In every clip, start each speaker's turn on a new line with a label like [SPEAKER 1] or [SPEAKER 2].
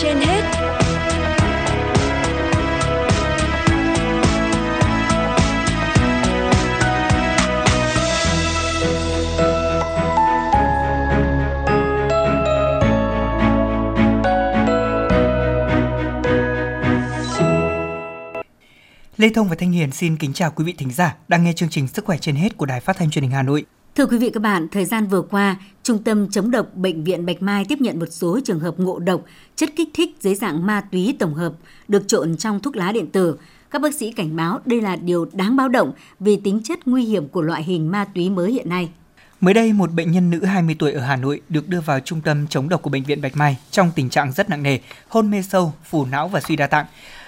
[SPEAKER 1] trên hết
[SPEAKER 2] Lê Thông và Thanh Hiền xin kính chào quý vị thính giả đang nghe chương trình Sức khỏe trên hết của Đài Phát thanh Truyền hình Hà Nội.
[SPEAKER 3] Thưa quý vị các bạn, thời gian vừa qua, Trung tâm chống độc Bệnh viện Bạch Mai tiếp nhận một số trường hợp ngộ độc chất kích thích dưới dạng ma túy tổng hợp được trộn trong thuốc lá điện tử. Các bác sĩ cảnh báo đây là điều đáng báo động vì tính chất nguy hiểm của loại hình ma túy mới hiện nay.
[SPEAKER 2] Mới đây, một bệnh nhân nữ 20 tuổi ở Hà Nội được đưa vào trung tâm chống độc của Bệnh viện Bạch Mai trong tình trạng rất nặng nề, hôn mê sâu, phù não và suy đa tạng.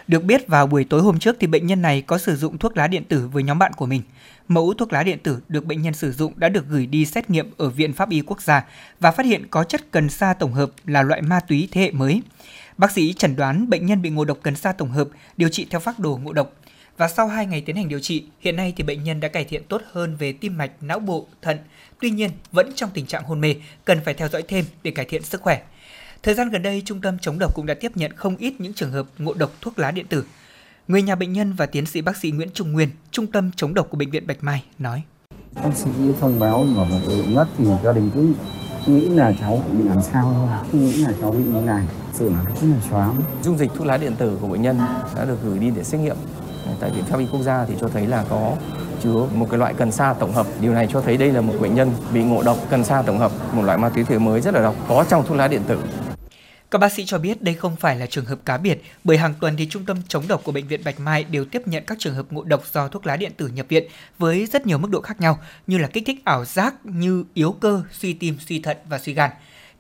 [SPEAKER 2] Được biết vào buổi tối hôm trước thì bệnh nhân này có sử dụng thuốc lá điện tử với nhóm bạn của mình. Mẫu thuốc lá điện tử được bệnh nhân sử dụng đã được gửi đi xét nghiệm ở Viện Pháp y Quốc gia và phát hiện có chất cần sa tổng hợp là loại ma túy thế hệ mới. Bác sĩ chẩn đoán bệnh nhân bị ngộ độc cần sa tổng hợp, điều trị theo phác đồ ngộ độc. Và sau 2 ngày tiến hành điều trị, hiện nay thì bệnh nhân đã cải thiện tốt hơn về tim mạch, não bộ, thận. Tuy nhiên, vẫn trong tình trạng hôn mê, cần phải theo dõi thêm để cải thiện sức khỏe. Thời gian gần đây, Trung tâm chống độc cũng đã tiếp nhận không ít những trường hợp ngộ độc thuốc lá điện tử. Người nhà bệnh nhân và tiến sĩ bác sĩ Nguyễn Trung Nguyên, Trung tâm chống độc của Bệnh viện Bạch Mai nói.
[SPEAKER 4] Bác sĩ thông báo mà một ngất thì gia đình cứ nghĩ là cháu bị làm sao thôi, không nghĩ là cháu bị như này. Sự là rất là choáng.
[SPEAKER 5] Dung dịch thuốc lá điện tử của bệnh nhân đã được gửi đi để xét nghiệm tại Viện Pháp y Quốc gia thì cho thấy là có chứa một cái loại cần sa tổng hợp. Điều này cho thấy đây là một bệnh nhân bị ngộ độc cần sa tổng hợp, một loại ma túy thế mới rất là độc có trong thuốc lá điện tử.
[SPEAKER 2] Các bác sĩ cho biết đây không phải là trường hợp cá biệt, bởi hàng tuần thì Trung tâm chống độc của Bệnh viện Bạch Mai đều tiếp nhận các trường hợp ngộ độc do thuốc lá điện tử nhập viện với rất nhiều mức độ khác nhau như là kích thích ảo giác như yếu cơ, suy tim, suy thận và suy gan.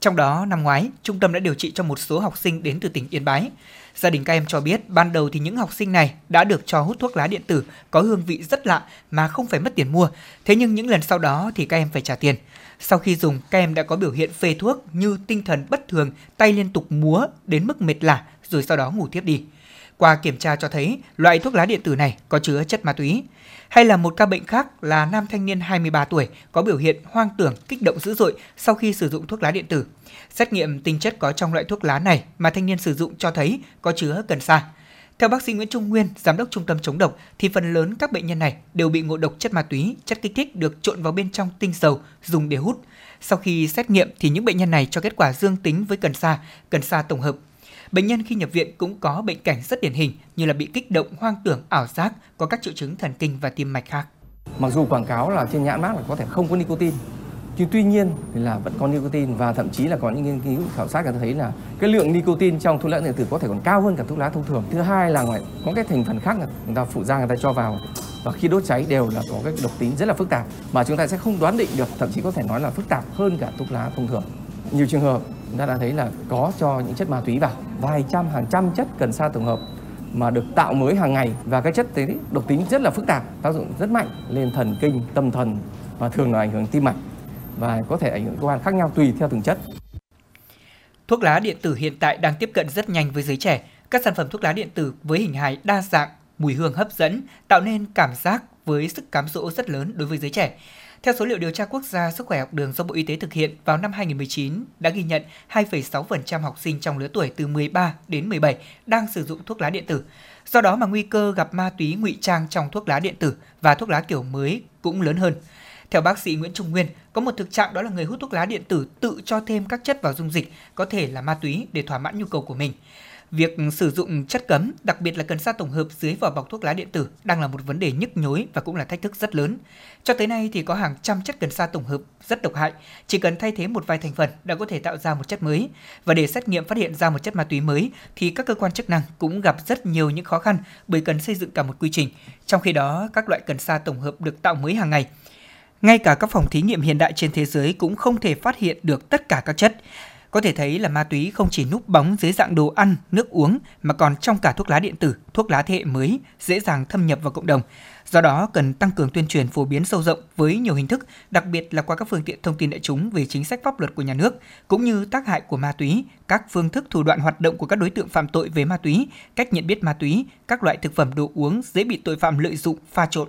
[SPEAKER 2] Trong đó, năm ngoái, trung tâm đã điều trị cho một số học sinh đến từ tỉnh Yên Bái. Gia đình các em cho biết ban đầu thì những học sinh này đã được cho hút thuốc lá điện tử có hương vị rất lạ mà không phải mất tiền mua. Thế nhưng những lần sau đó thì các em phải trả tiền. Sau khi dùng, các em đã có biểu hiện phê thuốc như tinh thần bất thường, tay liên tục múa đến mức mệt lả rồi sau đó ngủ tiếp đi. Qua kiểm tra cho thấy loại thuốc lá điện tử này có chứa chất ma túy. Hay là một ca bệnh khác là nam thanh niên 23 tuổi có biểu hiện hoang tưởng, kích động dữ dội sau khi sử dụng thuốc lá điện tử. Xét nghiệm tinh chất có trong loại thuốc lá này mà thanh niên sử dụng cho thấy có chứa cần sa. Theo bác sĩ Nguyễn Trung Nguyên, giám đốc trung tâm chống độc, thì phần lớn các bệnh nhân này đều bị ngộ độc chất ma túy, chất kích thích được trộn vào bên trong tinh dầu dùng để hút. Sau khi xét nghiệm thì những bệnh nhân này cho kết quả dương tính với cần sa, cần sa tổng hợp. Bệnh nhân khi nhập viện cũng có bệnh cảnh rất điển hình như là bị kích động, hoang tưởng, ảo giác, có các triệu chứng thần kinh và tim mạch khác.
[SPEAKER 5] Mặc dù quảng cáo là trên nhãn mát là có thể không có nicotine, nhưng tuy nhiên thì là vẫn có nicotine và thậm chí là có những nghiên cứu khảo sát người ta thấy là cái lượng nicotine trong thuốc lá điện tử có thể còn cao hơn cả thuốc lá thông thường. Thứ hai là ngoài có cái thành phần khác là người ta phụ gia người ta cho vào và khi đốt cháy đều là có cái độc tính rất là phức tạp mà chúng ta sẽ không đoán định được, thậm chí có thể nói là phức tạp hơn cả thuốc lá thông thường. Nhiều trường hợp chúng ta đã thấy là có cho những chất ma túy vào, vài trăm hàng trăm chất cần sa tổng hợp mà được tạo mới hàng ngày và cái chất đấy độc tính rất là phức tạp, tác dụng rất mạnh lên thần kinh, tâm thần và thường là ảnh hưởng tim mạch và có thể ảnh hưởng cơ quan khác nhau tùy theo từng chất.
[SPEAKER 2] Thuốc lá điện tử hiện tại đang tiếp cận rất nhanh với giới trẻ. Các sản phẩm thuốc lá điện tử với hình hài đa dạng, mùi hương hấp dẫn, tạo nên cảm giác với sức cám dỗ rất lớn đối với giới trẻ. Theo số liệu điều tra quốc gia sức khỏe học đường do Bộ Y tế thực hiện vào năm 2019 đã ghi nhận 2,6% học sinh trong lứa tuổi từ 13 đến 17 đang sử dụng thuốc lá điện tử. Do đó mà nguy cơ gặp ma túy ngụy trang trong thuốc lá điện tử và thuốc lá kiểu mới cũng lớn hơn. Theo bác sĩ Nguyễn Trung Nguyên, có một thực trạng đó là người hút thuốc lá điện tử tự cho thêm các chất vào dung dịch, có thể là ma túy để thỏa mãn nhu cầu của mình. Việc sử dụng chất cấm, đặc biệt là cần sa tổng hợp dưới vỏ bọc thuốc lá điện tử đang là một vấn đề nhức nhối và cũng là thách thức rất lớn. Cho tới nay thì có hàng trăm chất cần sa tổng hợp rất độc hại, chỉ cần thay thế một vài thành phần đã có thể tạo ra một chất mới. Và để xét nghiệm phát hiện ra một chất ma túy mới thì các cơ quan chức năng cũng gặp rất nhiều những khó khăn bởi cần xây dựng cả một quy trình. Trong khi đó, các loại cần sa tổng hợp được tạo mới hàng ngày. Ngay cả các phòng thí nghiệm hiện đại trên thế giới cũng không thể phát hiện được tất cả các chất. Có thể thấy là ma túy không chỉ núp bóng dưới dạng đồ ăn, nước uống mà còn trong cả thuốc lá điện tử, thuốc lá thế hệ mới, dễ dàng thâm nhập vào cộng đồng. Do đó cần tăng cường tuyên truyền phổ biến sâu rộng với nhiều hình thức, đặc biệt là qua các phương tiện thông tin đại chúng về chính sách pháp luật của nhà nước, cũng như tác hại của ma túy, các phương thức thủ đoạn hoạt động của các đối tượng phạm tội về ma túy, cách nhận biết ma túy, các loại thực phẩm đồ uống dễ bị tội phạm lợi dụng pha trộn